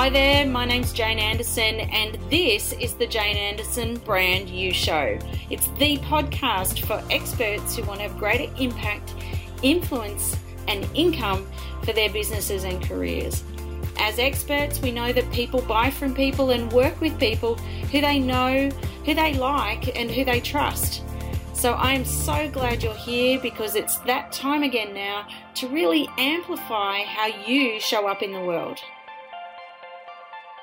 Hi there, my name's Jane Anderson, and this is the Jane Anderson Brand You Show. It's the podcast for experts who want to have greater impact, influence, and income for their businesses and careers. As experts, we know that people buy from people and work with people who they know, who they like, and who they trust. So I am so glad you're here because it's that time again now to really amplify how you show up in the world.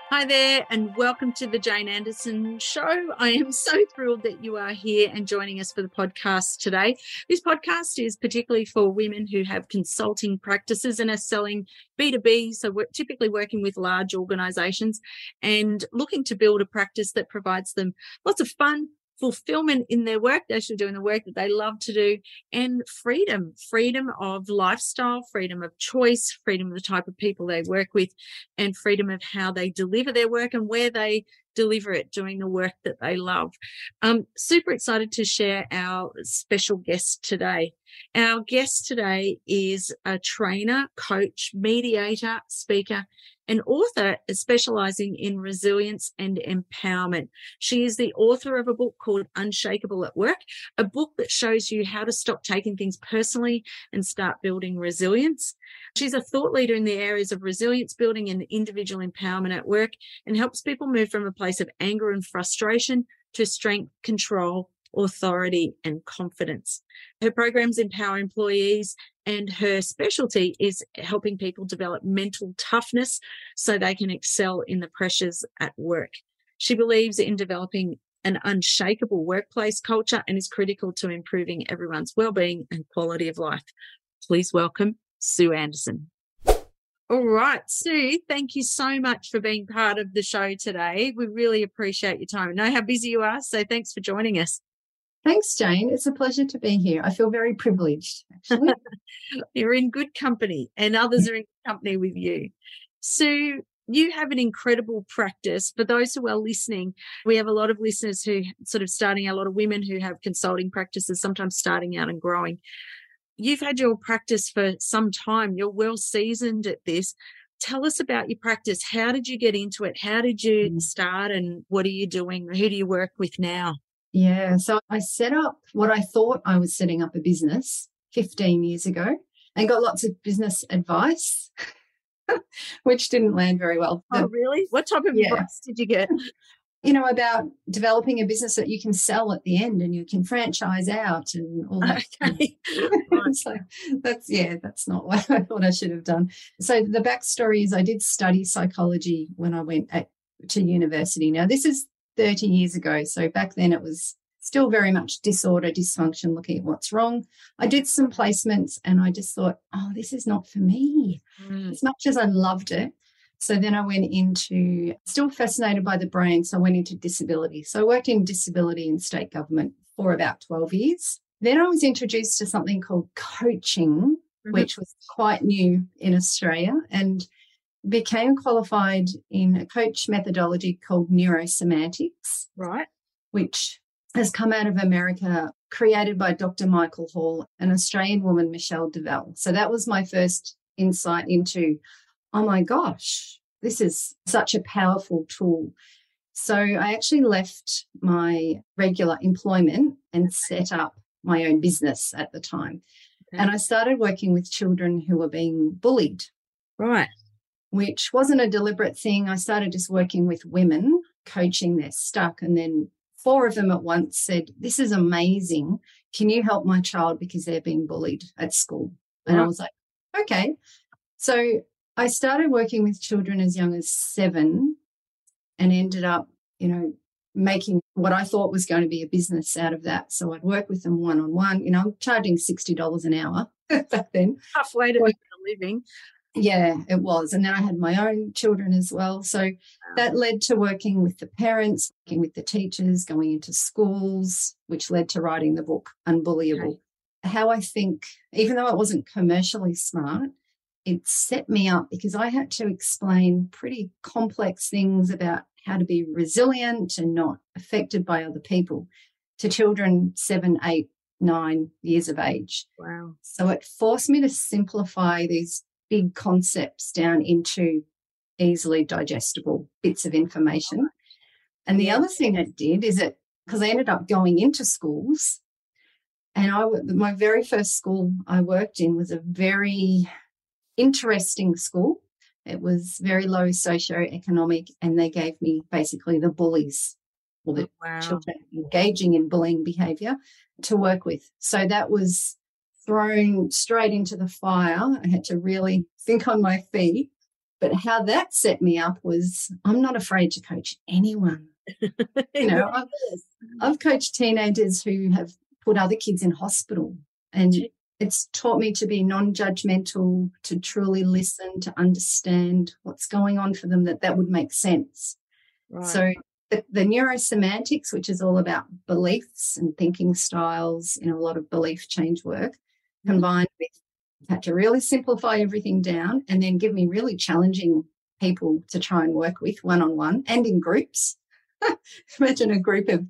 Hi there, and welcome to the Jane Anderson Show. I am so thrilled that you are here and joining us for the podcast today. This podcast is particularly for women who have consulting practices and are selling B2B, so we're typically working with large organizations and looking to build a practice that provides them lots of fun, fulfillment in their work. They're actually doing the work that they love to do and freedom, freedom of lifestyle, freedom of choice, freedom of the type of people they work with and freedom of how they deliver their work and where they deliver it doing the work that they love. Um, super excited to share our special guest today. Our guest today is a trainer, coach, mediator, speaker, an author specializing in resilience and empowerment. She is the author of a book called Unshakeable at Work, a book that shows you how to stop taking things personally and start building resilience. She's a thought leader in the areas of resilience building and individual empowerment at work and helps people move from a place of anger and frustration to strength, control, authority and confidence. Her programs empower employees and her specialty is helping people develop mental toughness so they can excel in the pressures at work. She believes in developing an unshakable workplace culture and is critical to improving everyone's well-being and quality of life. Please welcome Sue Anderson. All right, Sue, thank you so much for being part of the show today. We really appreciate your time. I know how busy you are, so thanks for joining us. Thanks, Jane. It's a pleasure to be here. I feel very privileged, actually. You're in good company, and others are in company with you. Sue, you have an incredible practice. For those who are listening, we have a lot of listeners who sort of starting, a lot of women who have consulting practices, sometimes starting out and growing. You've had your practice for some time. You're well seasoned at this. Tell us about your practice. How did you get into it? How did you mm. start and what are you doing? Who do you work with now? Yeah. So I set up what I thought I was setting up a business 15 years ago and got lots of business advice, which didn't land very well. Oh, really? What type of yeah. advice did you get? You know, about developing a business that you can sell at the end and you can franchise out and all that. Okay. so that's, yeah, that's not what I thought I should have done. So the backstory is I did study psychology when I went at, to university. Now, this is 30 years ago. So back then it was still very much disorder, dysfunction, looking at what's wrong. I did some placements and I just thought, oh, this is not for me. Mm. As much as I loved it. So then I went into, still fascinated by the brain. So I went into disability. So I worked in disability in state government for about 12 years. Then I was introduced to something called coaching, mm-hmm. which was quite new in Australia. And became qualified in a coach methodology called neurosemantics. Right. Which has come out of America, created by Dr. Michael Hall, an Australian woman, Michelle Duval. So that was my first insight into, oh my gosh, this is such a powerful tool. So I actually left my regular employment and set up my own business at the time. Okay. And I started working with children who were being bullied. Right which wasn't a deliberate thing. I started just working with women, coaching their stuck. And then four of them at once said, This is amazing. Can you help my child because they're being bullied at school? And I uh-huh. was like, Okay. So I started working with children as young as seven and ended up, you know, making what I thought was going to be a business out of that. So I'd work with them one on one. You know, I'm charging $60 an hour back then. Halfway to make a living. Yeah, it was. And then I had my own children as well. So that led to working with the parents, working with the teachers, going into schools, which led to writing the book Unbullyable. Okay. How I think, even though it wasn't commercially smart, it set me up because I had to explain pretty complex things about how to be resilient and not affected by other people to children seven, eight, nine years of age. Wow. So it forced me to simplify these big concepts down into easily digestible bits of information. And the other thing it did is it, because I ended up going into schools, and I my very first school I worked in was a very interesting school. It was very low socioeconomic, and they gave me basically the bullies or the oh, wow. children engaging in bullying behavior to work with. So that was thrown straight into the fire. I had to really think on my feet. But how that set me up was I'm not afraid to coach anyone. you know, I've, I've coached teenagers who have put other kids in hospital and it's taught me to be non-judgmental to truly listen to understand what's going on for them that that would make sense right. so the, the, neurosemantics which is all about beliefs and thinking styles in a lot of belief change work mm-hmm. combined with had to really simplify everything down and then give me really challenging people to try and work with one-on-one and in groups imagine a group of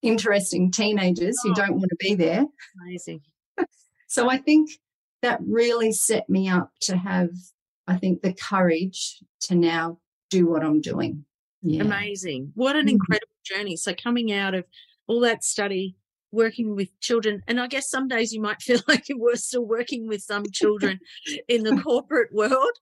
interesting teenagers oh. who don't want to be there amazing so I think that really set me up to have, I think, the courage to now do what I'm doing. Yeah. Amazing. What an mm-hmm. incredible journey. So coming out of all that study, working with children, and I guess some days you might feel like you were still working with some children in the corporate world.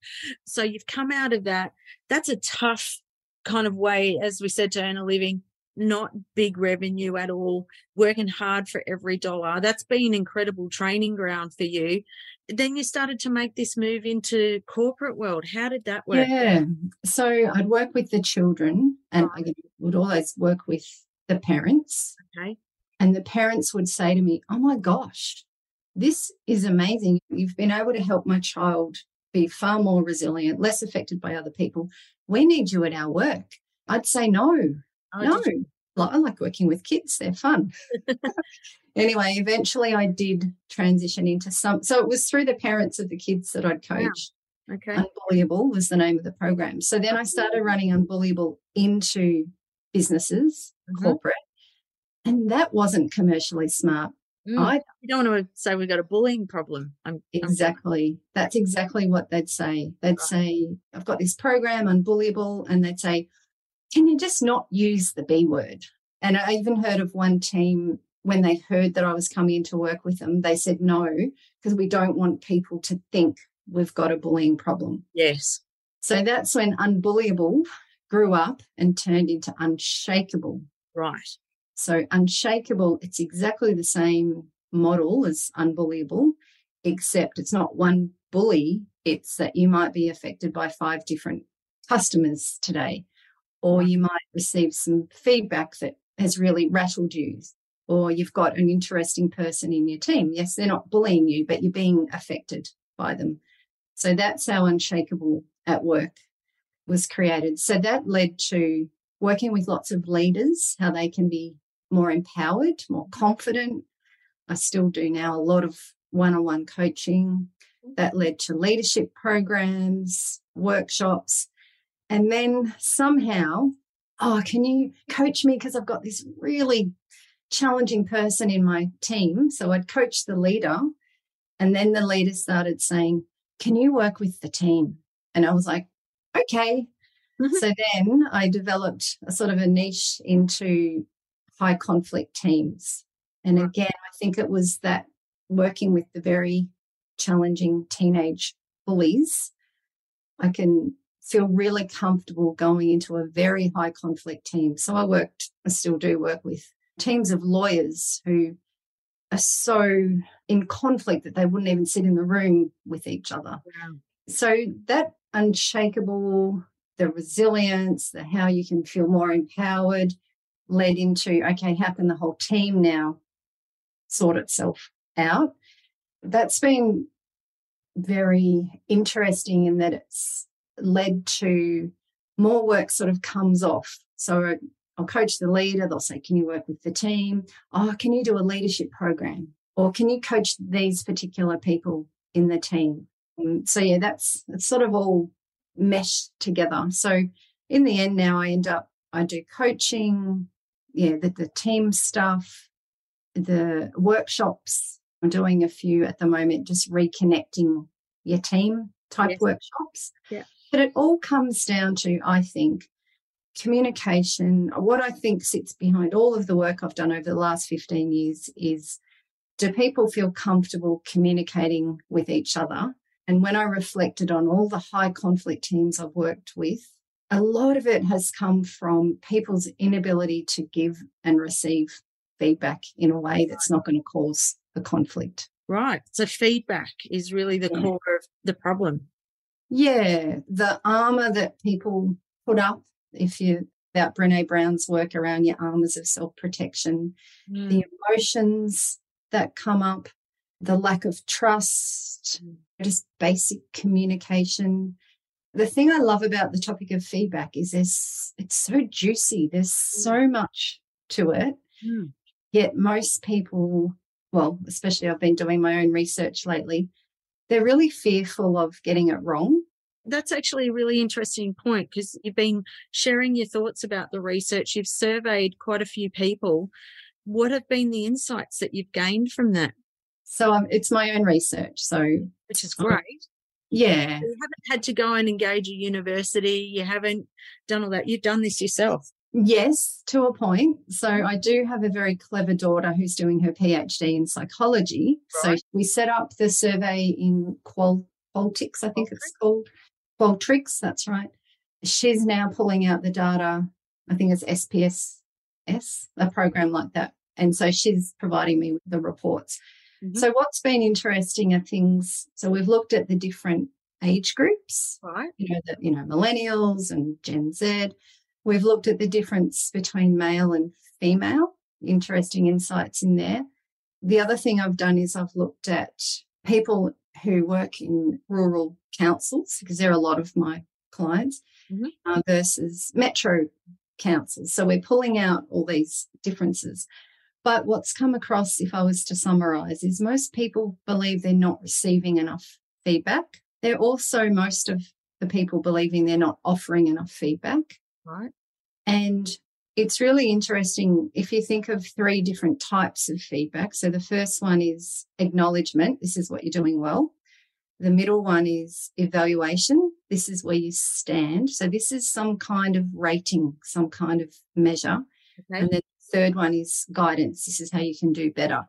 So you've come out of that. That's a tough kind of way, as we said, to earn a living not big revenue at all, working hard for every dollar. That's been incredible training ground for you. Then you started to make this move into corporate world. How did that work? Yeah. So I'd work with the children and. I would always work with the parents. Okay. And the parents would say to me, Oh my gosh, this is amazing. You've been able to help my child be far more resilient, less affected by other people. We need you at our work. I'd say no. Oh, no, I like working with kids. They're fun. anyway, eventually I did transition into some. So it was through the parents of the kids that I'd coached. Wow. Okay. Unbullyable was the name of the program. So then I started running Unbullyable into businesses, mm-hmm. corporate, and that wasn't commercially smart. Mm. I you don't want to say we've got a bullying problem. I'm, exactly. I'm... That's exactly what they'd say. They'd right. say, I've got this program, Unbullyable, and they'd say, can you just not use the B word? And I even heard of one team when they heard that I was coming in to work with them, they said no, because we don't want people to think we've got a bullying problem. Yes. So that's when unbullyable grew up and turned into unshakable. Right. So unshakable, it's exactly the same model as unbullyable, except it's not one bully, it's that you might be affected by five different customers today or you might receive some feedback that has really rattled you, or you've got an interesting person in your team. Yes, they're not bullying you, but you're being affected by them. So that's how Unshakeable at Work was created. So that led to working with lots of leaders, how they can be more empowered, more confident. I still do now a lot of one on one coaching. That led to leadership programs, workshops, and then somehow, oh, can you coach me? Because I've got this really challenging person in my team. So I'd coach the leader. And then the leader started saying, Can you work with the team? And I was like, Okay. Mm-hmm. So then I developed a sort of a niche into high conflict teams. And again, I think it was that working with the very challenging teenage bullies, I can feel really comfortable going into a very high conflict team. So I worked, I still do work with teams of lawyers who are so in conflict that they wouldn't even sit in the room with each other. Wow. So that unshakable, the resilience, the how you can feel more empowered led into okay, how can the whole team now sort itself out? That's been very interesting in that it's led to more work sort of comes off. So I'll coach the leader. They'll say, Can you work with the team? Oh, can you do a leadership program? Or can you coach these particular people in the team? Um, so, yeah, that's it's sort of all meshed together. So, in the end, now I end up, I do coaching, yeah, the, the team stuff, the workshops. I'm doing a few at the moment, just reconnecting your team type yes. workshops. Yeah But it all comes down to, I think, communication. What I think sits behind all of the work I've done over the last 15 years is do people feel comfortable communicating with each other? And when I reflected on all the high conflict teams I've worked with, a lot of it has come from people's inability to give and receive feedback in a way that's not going to cause a conflict. Right. So feedback is really the yeah. core of the problem. Yeah. The armor that people put up, if you about Brene Brown's work around your armors of self protection, mm. the emotions that come up, the lack of trust, mm. just basic communication. The thing I love about the topic of feedback is this it's so juicy. There's so mm. much to it. Mm. Yet most people, well, especially I've been doing my own research lately, they're really fearful of getting it wrong. That's actually a really interesting point because you've been sharing your thoughts about the research. You've surveyed quite a few people. What have been the insights that you've gained from that? So um, it's my own research. So, which is great. Yeah. You haven't had to go and engage a university. You haven't done all that. You've done this yourself. Yes, to a point. So I do have a very clever daughter who's doing her PhD in psychology. Right. So we set up the survey in Qual Qualtrics, I think Qualtrics. it's called. Qualtrics, that's right. She's now pulling out the data. I think it's SPSS, a program like that. And so she's providing me with the reports. Mm-hmm. So what's been interesting are things. So we've looked at the different age groups, right? You know, the you know millennials and Gen Z. We've looked at the difference between male and female, interesting insights in there. The other thing I've done is I've looked at people who work in rural councils, because there are a lot of my clients, mm-hmm. uh, versus metro councils. So we're pulling out all these differences. But what's come across, if I was to summarize, is most people believe they're not receiving enough feedback. They're also most of the people believing they're not offering enough feedback. Right. And it's really interesting if you think of three different types of feedback. So the first one is acknowledgement. This is what you're doing well. The middle one is evaluation. This is where you stand. So this is some kind of rating, some kind of measure. Okay. And then the third one is guidance. This is how you can do better.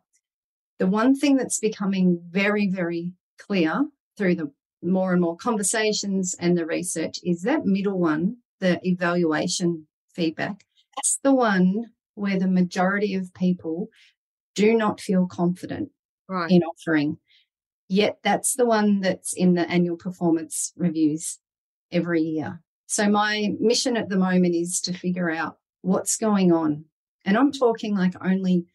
The one thing that's becoming very, very clear through the more and more conversations and the research is that middle one the evaluation feedback, that's the one where the majority of people do not feel confident right. in offering. Yet that's the one that's in the annual performance reviews every year. So my mission at the moment is to figure out what's going on. And I'm talking like only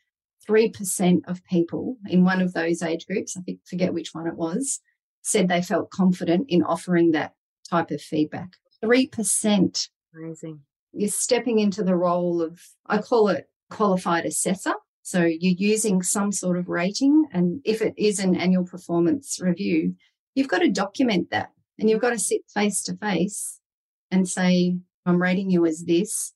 3% of people in one of those age groups, I think, forget which one it was, said they felt confident in offering that type of feedback. 3%. Amazing. You're stepping into the role of, I call it qualified assessor. So you're using some sort of rating. And if it is an annual performance review, you've got to document that and you've got to sit face to face and say, I'm rating you as this.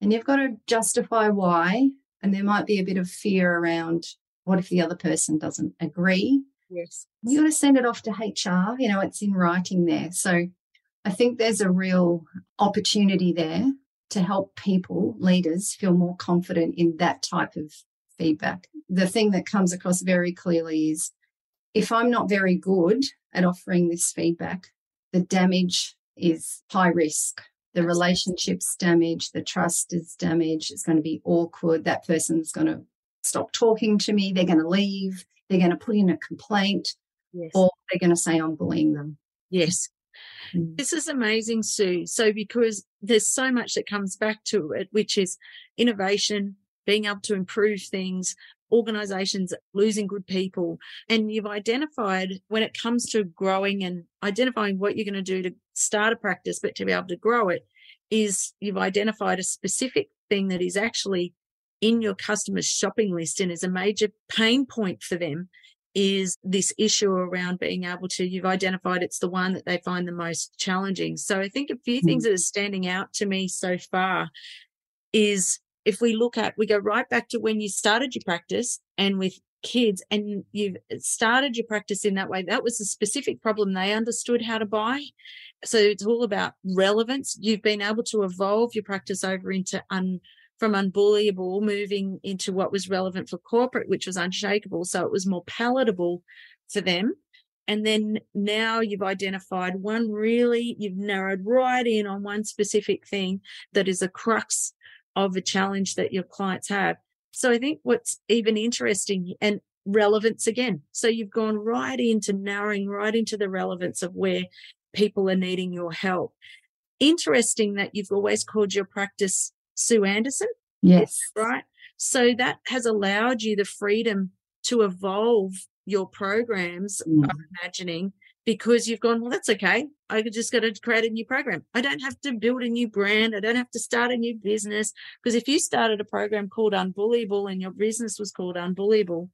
And you've got to justify why. And there might be a bit of fear around what if the other person doesn't agree? Yes. You got to send it off to HR. You know, it's in writing there. So I think there's a real opportunity there to help people, leaders, feel more confident in that type of feedback. The thing that comes across very clearly is if I'm not very good at offering this feedback, the damage is high risk. The relationship's damaged, the trust is damaged, it's going to be awkward. That person's going to stop talking to me, they're going to leave, they're going to put in a complaint, yes. or they're going to say I'm bullying them. Yes. Mm. This is amazing, Sue. So, because there's so much that comes back to it, which is innovation, being able to improve things, organizations losing good people. And you've identified when it comes to growing and identifying what you're going to do to start a practice, but to be able to grow it, is you've identified a specific thing that is actually in your customer's shopping list and is a major pain point for them is this issue around being able to, you've identified it's the one that they find the most challenging. So I think a few things mm. that are standing out to me so far is if we look at, we go right back to when you started your practice and with kids and you've started your practice in that way, that was a specific problem they understood how to buy. so it's all about relevance. You've been able to evolve your practice over into un, from unbullyable, moving into what was relevant for corporate, which was unshakable. So it was more palatable for them. And then now you've identified one really, you've narrowed right in on one specific thing that is a crux of a challenge that your clients have. So I think what's even interesting and relevance again. So you've gone right into narrowing right into the relevance of where people are needing your help. Interesting that you've always called your practice Sue Anderson. Yes. Right. So that has allowed you the freedom to evolve your programs, mm. I'm imagining, because you've gone, well, that's okay. I just got to create a new program. I don't have to build a new brand. I don't have to start a new business. Because if you started a program called Unbullyable and your business was called Unbullyable,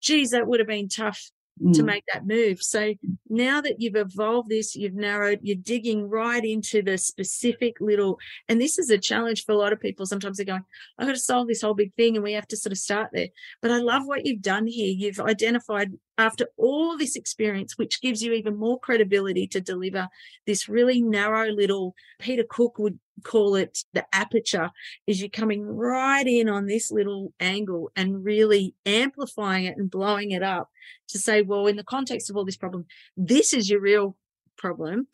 geez, that would have been tough mm. to make that move. So now that you've evolved this, you've narrowed, you're digging right into the specific little, and this is a challenge for a lot of people. Sometimes they're going, I've got to solve this whole big thing, and we have to sort of start there. But I love what you've done here. You've identified after all this experience, which gives you even more credibility to deliver this really narrow little, Peter Cook would call it the aperture, is you're coming right in on this little angle and really amplifying it and blowing it up to say, well, in the context of all this problem, this is your real problem,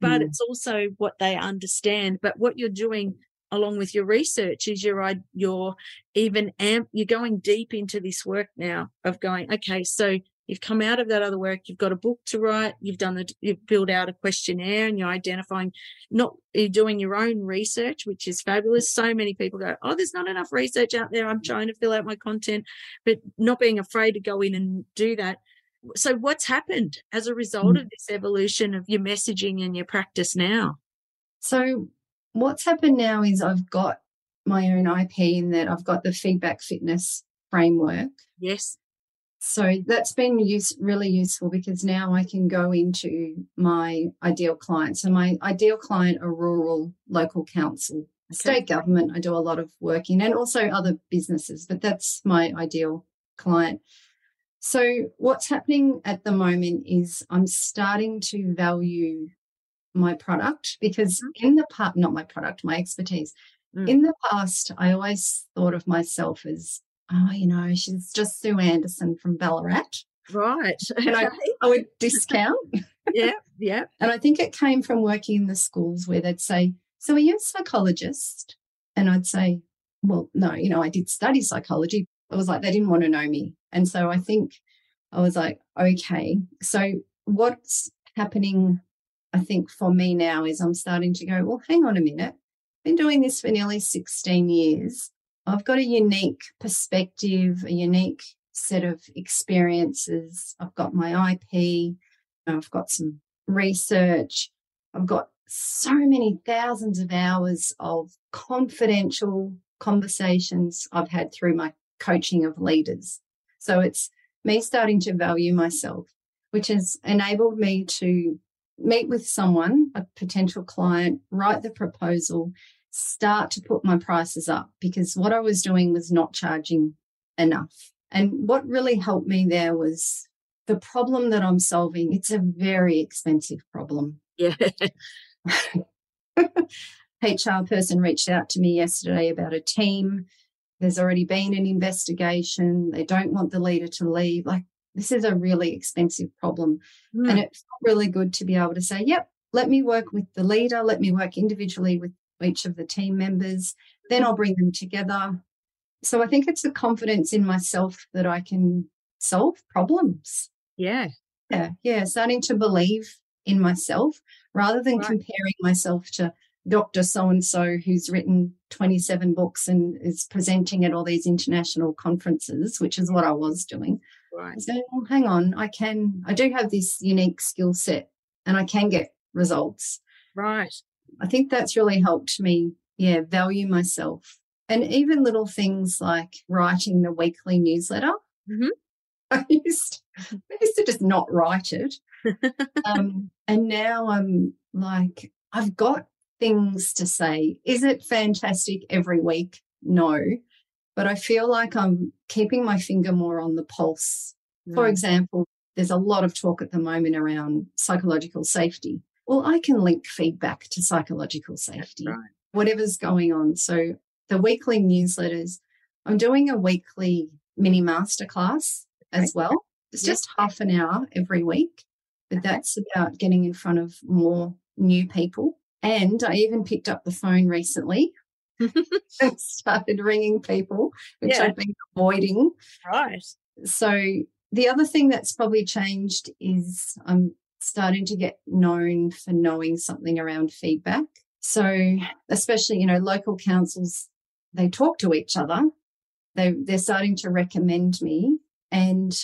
but mm. it's also what they understand. But what you're doing along with your research is you're you're even amp you're going deep into this work now of going okay so You've come out of that other work. You've got a book to write. You've done the, you've filled out a questionnaire and you're identifying, not, you're doing your own research, which is fabulous. So many people go, Oh, there's not enough research out there. I'm trying to fill out my content, but not being afraid to go in and do that. So what's happened as a result mm. of this evolution of your messaging and your practice now? So what's happened now is I've got my own IP in that I've got the feedback fitness framework. Yes. So that's been use, really useful because now I can go into my ideal client. So my ideal client are rural local council, okay. state government. I do a lot of work in, and also other businesses, but that's my ideal client. So what's happening at the moment is I'm starting to value my product because mm. in the part, not my product, my expertise. Mm. In the past, I always thought of myself as oh, you know, she's just Sue Anderson from Ballarat. Right. And I, I would discount. yeah, yeah. And I think it came from working in the schools where they'd say, So are you a psychologist? And I'd say, Well, no, you know, I did study psychology. It was like they didn't want to know me. And so I think I was like, okay. So what's happening, I think, for me now is I'm starting to go, well, hang on a minute. I've been doing this for nearly 16 years. I've got a unique perspective, a unique set of experiences. I've got my IP, I've got some research, I've got so many thousands of hours of confidential conversations I've had through my coaching of leaders. So it's me starting to value myself, which has enabled me to meet with someone, a potential client, write the proposal, start to put my prices up because what I was doing was not charging enough. And what really helped me there was the problem that I'm solving. It's a very expensive problem. Yeah. HR person reached out to me yesterday about a team. There's already been an investigation. They don't want the leader to leave. Like, this is a really expensive problem. Mm. And it's really good to be able to say, yep, let me work with the leader. Let me work individually with each of the team members. Then I'll bring them together. So I think it's the confidence in myself that I can solve problems. Yeah. Yeah. Yeah. Starting to believe in myself rather than right. comparing myself to Dr. So and so who's written 27 books and is presenting at all these international conferences, which is what I was doing. Right. So, well, hang on, I can, I do have this unique skill set and I can get results. Right. I think that's really helped me, yeah, value myself. And even little things like writing the weekly newsletter. Mm-hmm. I used, I used to just not write it. um, and now I'm like, I've got things to say. Is it fantastic every week? No. But I feel like I'm keeping my finger more on the pulse. For example, there's a lot of talk at the moment around psychological safety. Well, I can link feedback to psychological safety, right. whatever's going on. So the weekly newsletters, I'm doing a weekly mini masterclass as well. It's just half an hour every week, but that's about getting in front of more new people. And I even picked up the phone recently and started ringing people, which yeah. I've been avoiding. Right. So the other thing that's probably changed is I'm starting to get known for knowing something around feedback. So especially, you know, local councils, they talk to each other. They they're starting to recommend me and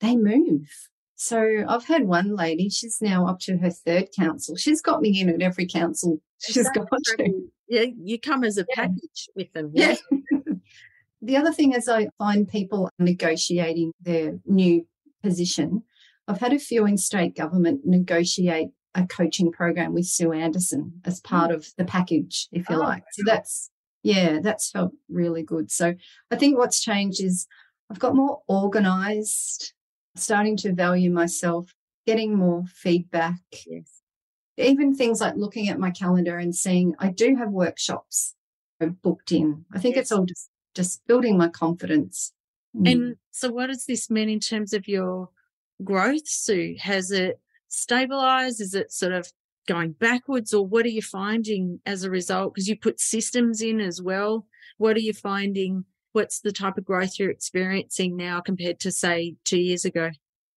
they move. So I've had one lady, she's now up to her third council. She's got me in at every council she's got to. Yeah, you come as a yeah. package with them. Yeah. yeah. the other thing is I find people negotiating their new position. I've had a few in state government negotiate a coaching program with Sue Anderson as part of the package, if you oh, like. So that's yeah, that's felt really good. So I think what's changed is I've got more organized starting to value myself, getting more feedback. Yes. Even things like looking at my calendar and seeing I do have workshops booked in. I think yes. it's all just just building my confidence. Mm. And so what does this mean in terms of your growth, Sue? Has it stabilized? Is it sort of going backwards or what are you finding as a result? Because you put systems in as well. What are you finding what's the type of growth you're experiencing now compared to say two years ago?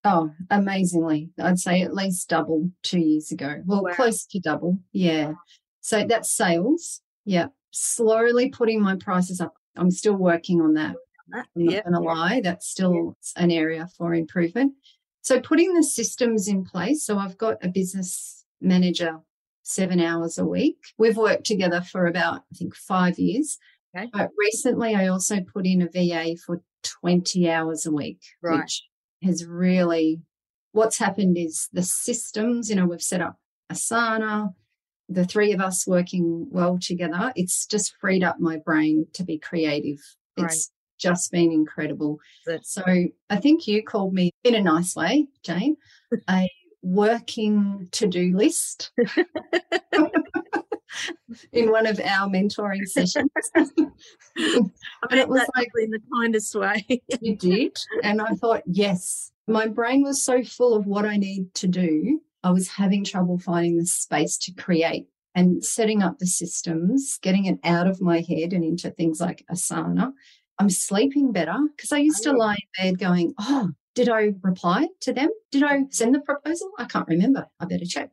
Oh, amazingly. I'd say at least double two years ago. Well, wow. close to double. Yeah. So that's sales. Yeah. Slowly putting my prices up. I'm still working on that. I'm not yep. going to lie. That's still yep. an area for improvement. So putting the systems in place. So I've got a business manager seven hours a week. We've worked together for about, I think, five years. Okay. But recently, I also put in a VA for 20 hours a week, right. which has really, what's happened is the systems, you know, we've set up Asana, the three of us working well together. It's just freed up my brain to be creative. Right. It's just been incredible. That's so I think you called me in a nice way, Jane, a working to do list. in one of our mentoring sessions. I mean, it was like in the kindest way. you did. And I thought, yes, my brain was so full of what I need to do. I was having trouble finding the space to create and setting up the systems, getting it out of my head and into things like Asana. I'm sleeping better because I used to oh. lie in bed going, Oh, did I reply to them? Did I send the proposal? I can't remember. I better check.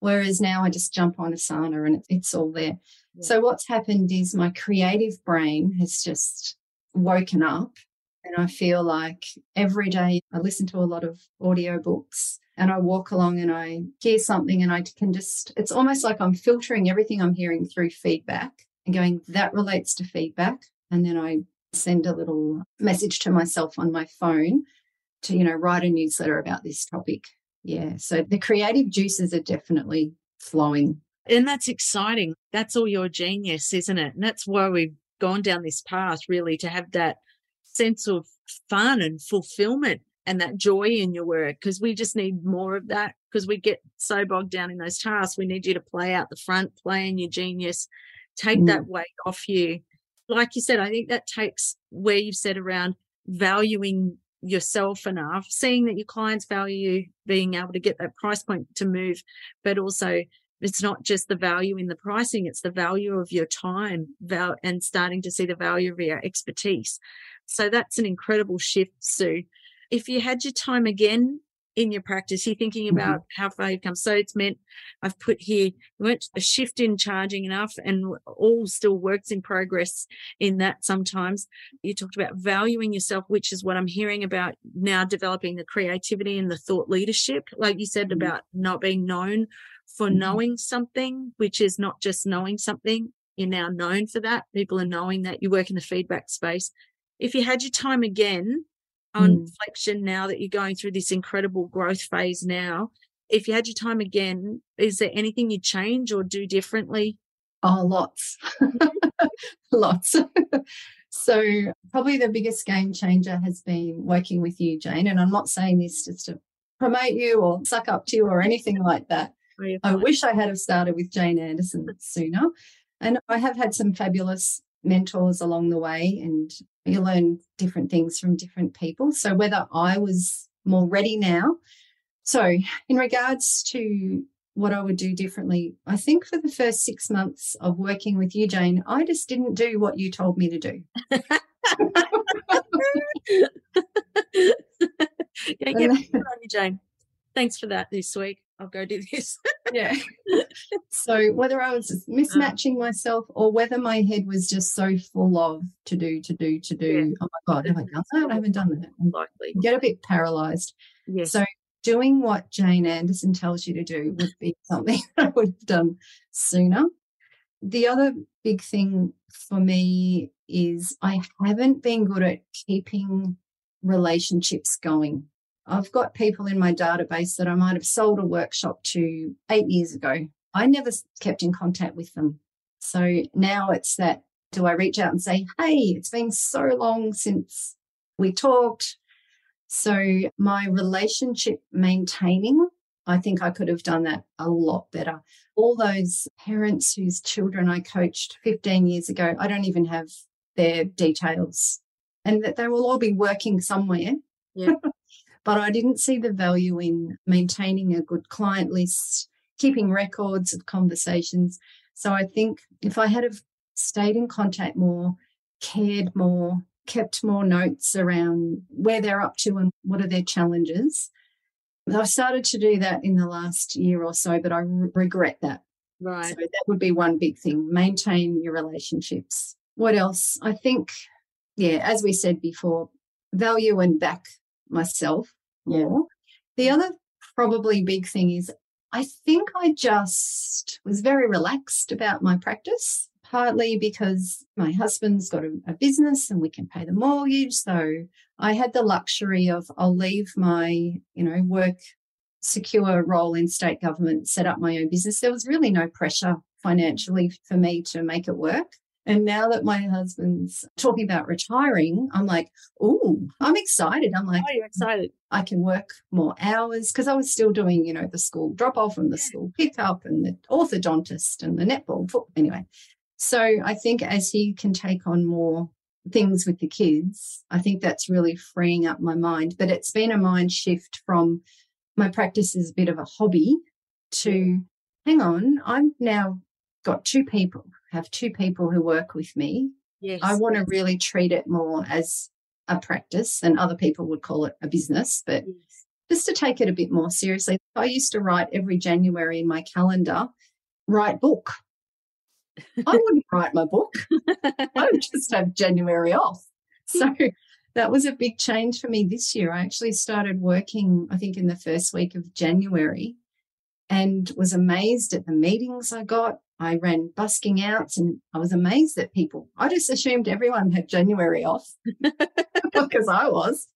Whereas now I just jump on Asana and it's all there. Yeah. So what's happened is my creative brain has just woken up and I feel like every day I listen to a lot of audio books and I walk along and I hear something and I can just, it's almost like I'm filtering everything I'm hearing through feedback and going, that relates to feedback. And then I send a little message to myself on my phone to, you know, write a newsletter about this topic. Yeah. So the creative juices are definitely flowing. And that's exciting. That's all your genius, isn't it? And that's why we've gone down this path, really, to have that sense of fun and fulfillment and that joy in your work because we just need more of that because we get so bogged down in those tasks. We need you to play out the front, play in your genius, take mm. that weight off you. Like you said, I think that takes where you've said around valuing yourself enough, seeing that your clients value being able to get that price point to move, but also it's not just the value in the pricing, it's the value of your time val- and starting to see the value of your expertise. So that's an incredible shift, Sue. If you had your time again in your practice, you're thinking mm-hmm. about mm-hmm. how far you've come. So it's meant I've put here, weren't a shift in charging enough and all still works in progress in that sometimes. You talked about valuing yourself, which is what I'm hearing about now developing the creativity and the thought leadership. Like you said mm-hmm. about not being known for mm-hmm. knowing something, which is not just knowing something. You're now known for that. People are knowing that you work in the feedback space. If you had your time again, on mm. reflection now that you're going through this incredible growth phase now. If you had your time again is there anything you'd change or do differently? Oh lots. Lots. So probably the biggest game changer has been working with you jane and i'm not saying this just to promote you or suck up to you or anything like that. I wish I had have started with Jane Anderson sooner. And I have had some fabulous mentors along the way, and you learn different things from different people. So whether I was more ready now. So, in regards to what I would do differently, I think for the first six months of working with you, Jane, I just didn't do what you told me to do. yeah, get on you, Jane. Thanks for that this week. I'll go do this. yeah. So whether I was uh. mismatching myself or whether my head was just so full of to do, to do, to do. Yeah. Oh my God, have I done that? I haven't done that. Likely. Get a bit paralyzed. Yes. So doing what Jane Anderson tells you to do would be something I would have done sooner. The other big thing for me is I haven't been good at keeping relationships going. I've got people in my database that I might have sold a workshop to eight years ago. I never kept in contact with them. So now it's that do I reach out and say, hey, it's been so long since we talked. So my relationship maintaining, I think I could have done that a lot better. All those parents whose children I coached 15 years ago, I don't even have their details and that they will all be working somewhere. Yeah. but I didn't see the value in maintaining a good client list, keeping records of conversations. So I think if I had have stayed in contact more, cared more, kept more notes around where they're up to and what are their challenges. I've started to do that in the last year or so, but I re- regret that. Right. So that would be one big thing. Maintain your relationships. What else? I think, yeah, as we said before, value and back myself more. The other probably big thing is I think I just was very relaxed about my practice, partly because my husband's got a, a, business and we can pay the mortgage. So I had the luxury of I'll leave my, you know, work secure role in state government, set up my own business. There was really no pressure financially for me to make it work. And now that my husband's talking about retiring, I'm like, oh, I'm excited. I'm like, oh, you're mm, excited. I can work more hours because I was still doing, you know, the school drop off and the school pick up and the orthodontist and the netball. Foot. Anyway, so I think as he can take on more things with the kids, I think that's really freeing up my mind. But it's been a mind shift from my practice is a bit of a hobby to hang on, I'm now got two people, have two people who work with me. Yes. I want to really treat it more as a practice, and other people would call it a business, but yes. just to take it a bit more seriously. I used to write every January in my calendar, write book. I wouldn't write my book. I would just have January off. So that was a big change for me this year. I actually started working, I think, in the first week of January and was amazed at the meetings I got. I ran busking outs and I was amazed at people. I just assumed everyone had January off because I was.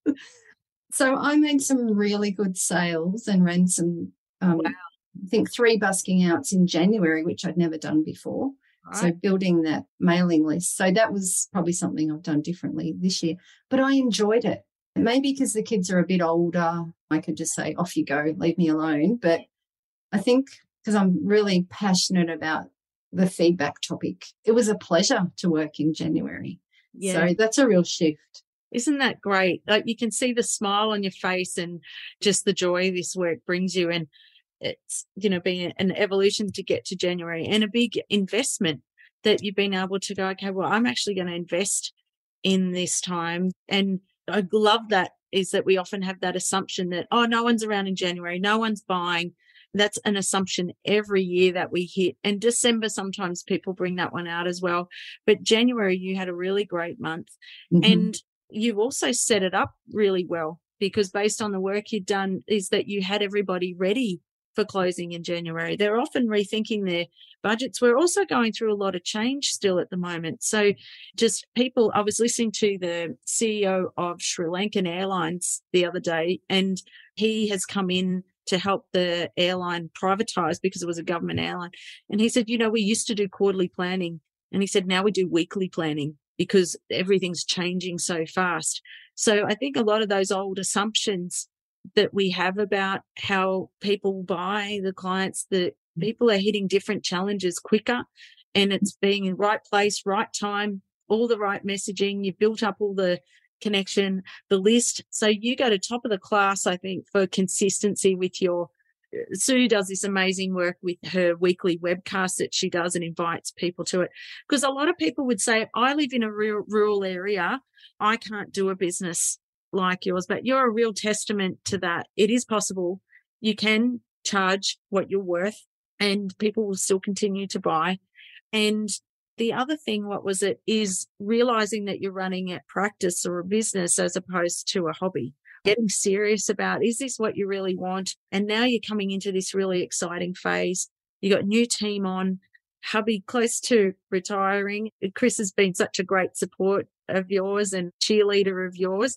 So I made some really good sales and ran some, um, wow. I think, three busking outs in January, which I'd never done before. Right. So building that mailing list. So that was probably something I've done differently this year, but I enjoyed it. Maybe because the kids are a bit older, I could just say, off you go, leave me alone. But I think because I'm really passionate about the feedback topic, it was a pleasure to work in January. Yeah. So that's a real shift. Isn't that great? Like you can see the smile on your face and just the joy this work brings you. And it's, you know, being an evolution to get to January and a big investment that you've been able to go, okay, well, I'm actually going to invest in this time. And I love that is that we often have that assumption that, oh, no one's around in January, no one's buying. That's an assumption every year that we hit. And December, sometimes people bring that one out as well. But January, you had a really great month. Mm-hmm. And you also set it up really well because based on the work you'd done, is that you had everybody ready for closing in January. They're often rethinking their budgets. We're also going through a lot of change still at the moment. So just people, I was listening to the CEO of Sri Lankan Airlines the other day, and he has come in to help the airline privatize because it was a government airline. And he said, you know, we used to do quarterly planning. And he said, now we do weekly planning because everything's changing so fast. So I think a lot of those old assumptions that we have about how people buy the clients that mm. people are hitting different challenges quicker and it's mm. being in right place, right time, all the right messaging. You've built up all the connection, the list. So you go to top of the class, I think, for consistency with your. Uh, Sue does this amazing work with her weekly webcast that she does and invites people to it. Because a lot of people would say, I live in a rural, rural area. I can't do a business like yours, but you're a real testament to that. It is possible. You can charge what you're worth and people will still continue to buy. And the other thing, what was it, is realizing that you're running a practice or a business as opposed to a hobby. Getting serious about is this what you really want? And now you're coming into this really exciting phase. You got new team on, hubby close to retiring. Chris has been such a great support of yours and cheerleader of yours.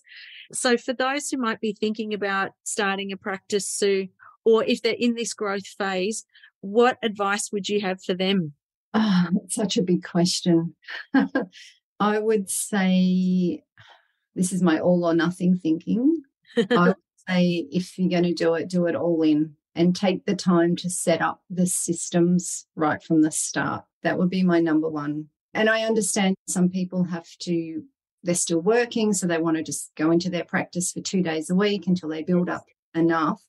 So for those who might be thinking about starting a practice, Sue, or if they're in this growth phase, what advice would you have for them? Oh, such a big question. I would say this is my all or nothing thinking. I would say if you're going to do it, do it all in and take the time to set up the systems right from the start. That would be my number one. And I understand some people have to, they're still working, so they want to just go into their practice for two days a week until they build up enough.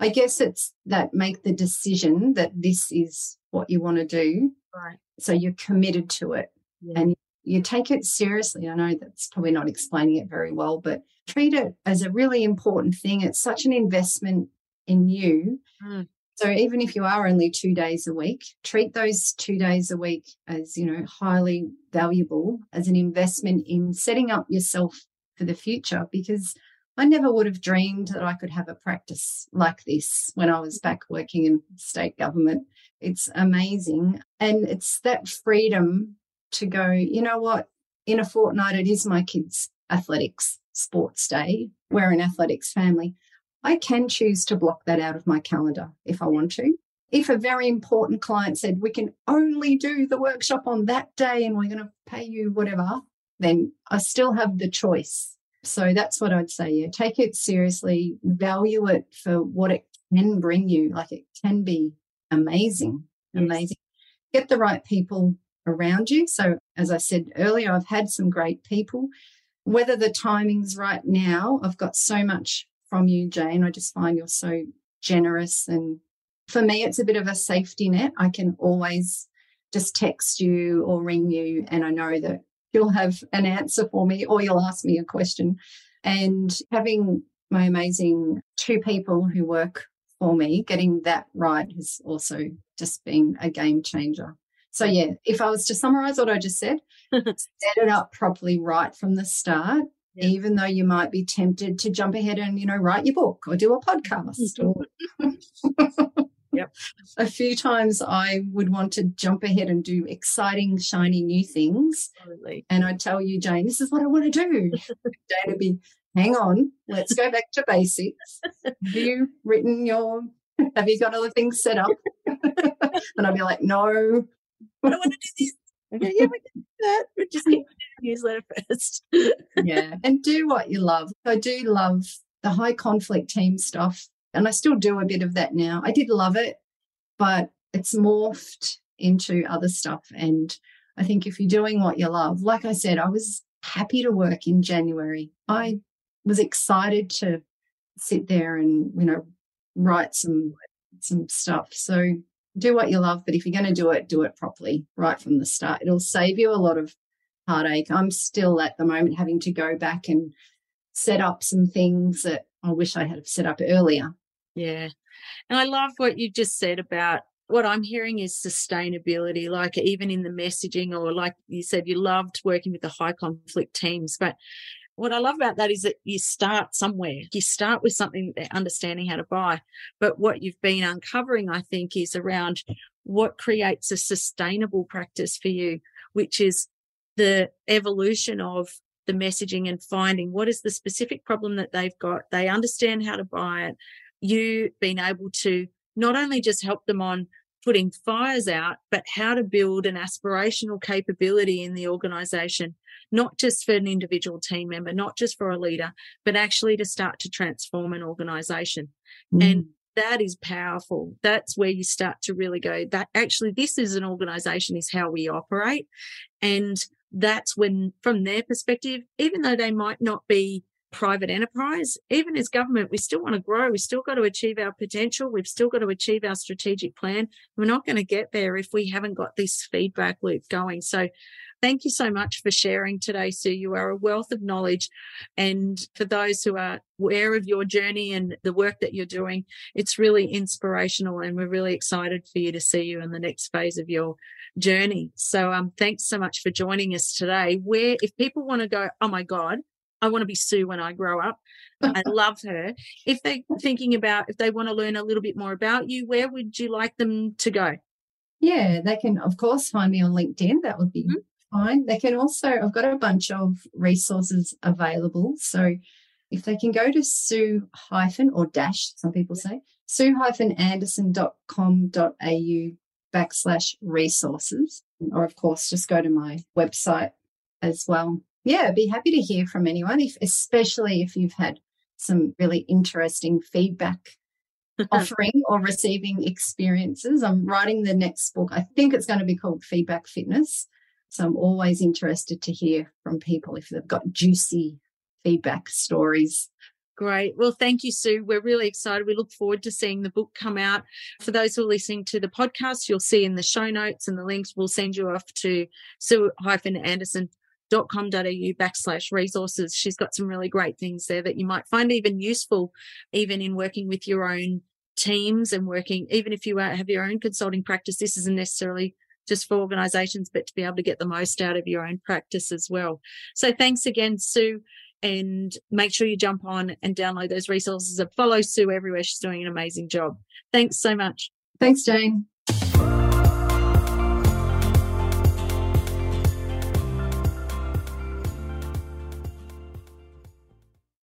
I guess it's that make the decision that this is what you want to do. Right. So you're committed to it yeah. and you take it seriously. I know that's probably not explaining it very well, but treat it as a really important thing. It's such an investment in you. Mm. So even if you are only two days a week, treat those two days a week as, you know, highly valuable as an investment in setting up yourself for the future because I never would have dreamed that I could have a practice like this when I was back working in state government. It's amazing. And it's that freedom to go, you know what, in a fortnight, it is my kids' athletics sports day. We're an athletics family. I can choose to block that out of my calendar if I want to. If a very important client said, we can only do the workshop on that day and we're going to pay you whatever, then I still have the choice so that's what I'd say. Yeah, take it seriously, value it for what it can bring you. Like it can be amazing, mm-hmm. yes. amazing. Get the right people around you. So, as I said earlier, I've had some great people. Whether the timing's right now, I've got so much from you, Jane. I just find you're so generous. And for me, it's a bit of a safety net. I can always just text you or ring you, and I know that you'll have an answer for me or you'll ask me a question. And having my amazing two people who work for me, getting that right has also just been a game changer. So, yeah, if I was to summarize what I just said, set it up properly right from the start, yeah. even though you might be tempted to jump ahead and, you know, write your book or do a podcast or Yep. A few times I would want to jump ahead and do exciting, shiny new things. Absolutely. And I'd tell you, Jane, this is what I want to do. Jane would be, hang on, let's go back to basics. Have you written your, have you got other things set up? and I'd be like, no. I don't want to do this. Okay, yeah, we can do that. We just the newsletter first. yeah. And do what you love. I do love the high conflict team stuff and I still do a bit of that now. I did love it, but it's morphed into other stuff. And I think if you're doing what you love, like I said, I was happy to work in January. I was excited to sit there and, you know, write some some stuff. So do what you love, but if you're going to do it, do it properly right from the start. It'll save you a lot of heartache. I'm still at the moment having to go back and set up some things that I wish I had set up earlier yeah. And I love what you just said about what I'm hearing is sustainability, like even in the messaging, or like you said, you loved working with the high conflict teams. But what I love about that is that you start somewhere. You start with something, that they're understanding how to buy. But what you've been uncovering, I think, is around what creates a sustainable practice for you, which is the evolution of the messaging and finding what is the specific problem that they've got. They understand how to buy it you being able to not only just help them on putting fires out, but how to build an aspirational capability in the organization, not just for an individual team member, not just for a leader, but actually to start to transform an organization. Mm. And that is powerful. That's where you start to really go that actually this is an organization is how we operate. And that's when from their perspective, even though they might not be private enterprise, even as government, we still want to grow. We still got to achieve our potential. We've still got to achieve our strategic plan. We're not going to get there if we haven't got this feedback loop going. So thank you so much for sharing today, Sue. You are a wealth of knowledge. And for those who are aware of your journey and the work that you're doing, it's really inspirational. And we're really excited for you to see you in the next phase of your journey. So um, thanks so much for joining us today. Where if people want to go, oh my God, I want to be Sue when I grow up. I love her. If they're thinking about, if they want to learn a little bit more about you, where would you like them to go? Yeah, they can, of course, find me on LinkedIn. That would be mm-hmm. fine. They can also, I've got a bunch of resources available. So if they can go to Sue hyphen or dash, some people say, sue hyphen anderson.com.au backslash resources. Or, of course, just go to my website as well yeah, I'd be happy to hear from anyone, if especially if you've had some really interesting feedback offering or receiving experiences. I'm writing the next book. I think it's going to be called Feedback Fitness. So I'm always interested to hear from people if they've got juicy feedback stories. Great. Well, thank you, Sue. We're really excited. We look forward to seeing the book come out. For those who are listening to the podcast, you'll see in the show notes and the links, we'll send you off to sue-anderson com.au backslash resources. She's got some really great things there that you might find even useful, even in working with your own teams and working, even if you have your own consulting practice, this isn't necessarily just for organizations, but to be able to get the most out of your own practice as well. So thanks again, Sue. And make sure you jump on and download those resources and follow Sue everywhere. She's doing an amazing job. Thanks so much. Thanks, Jane.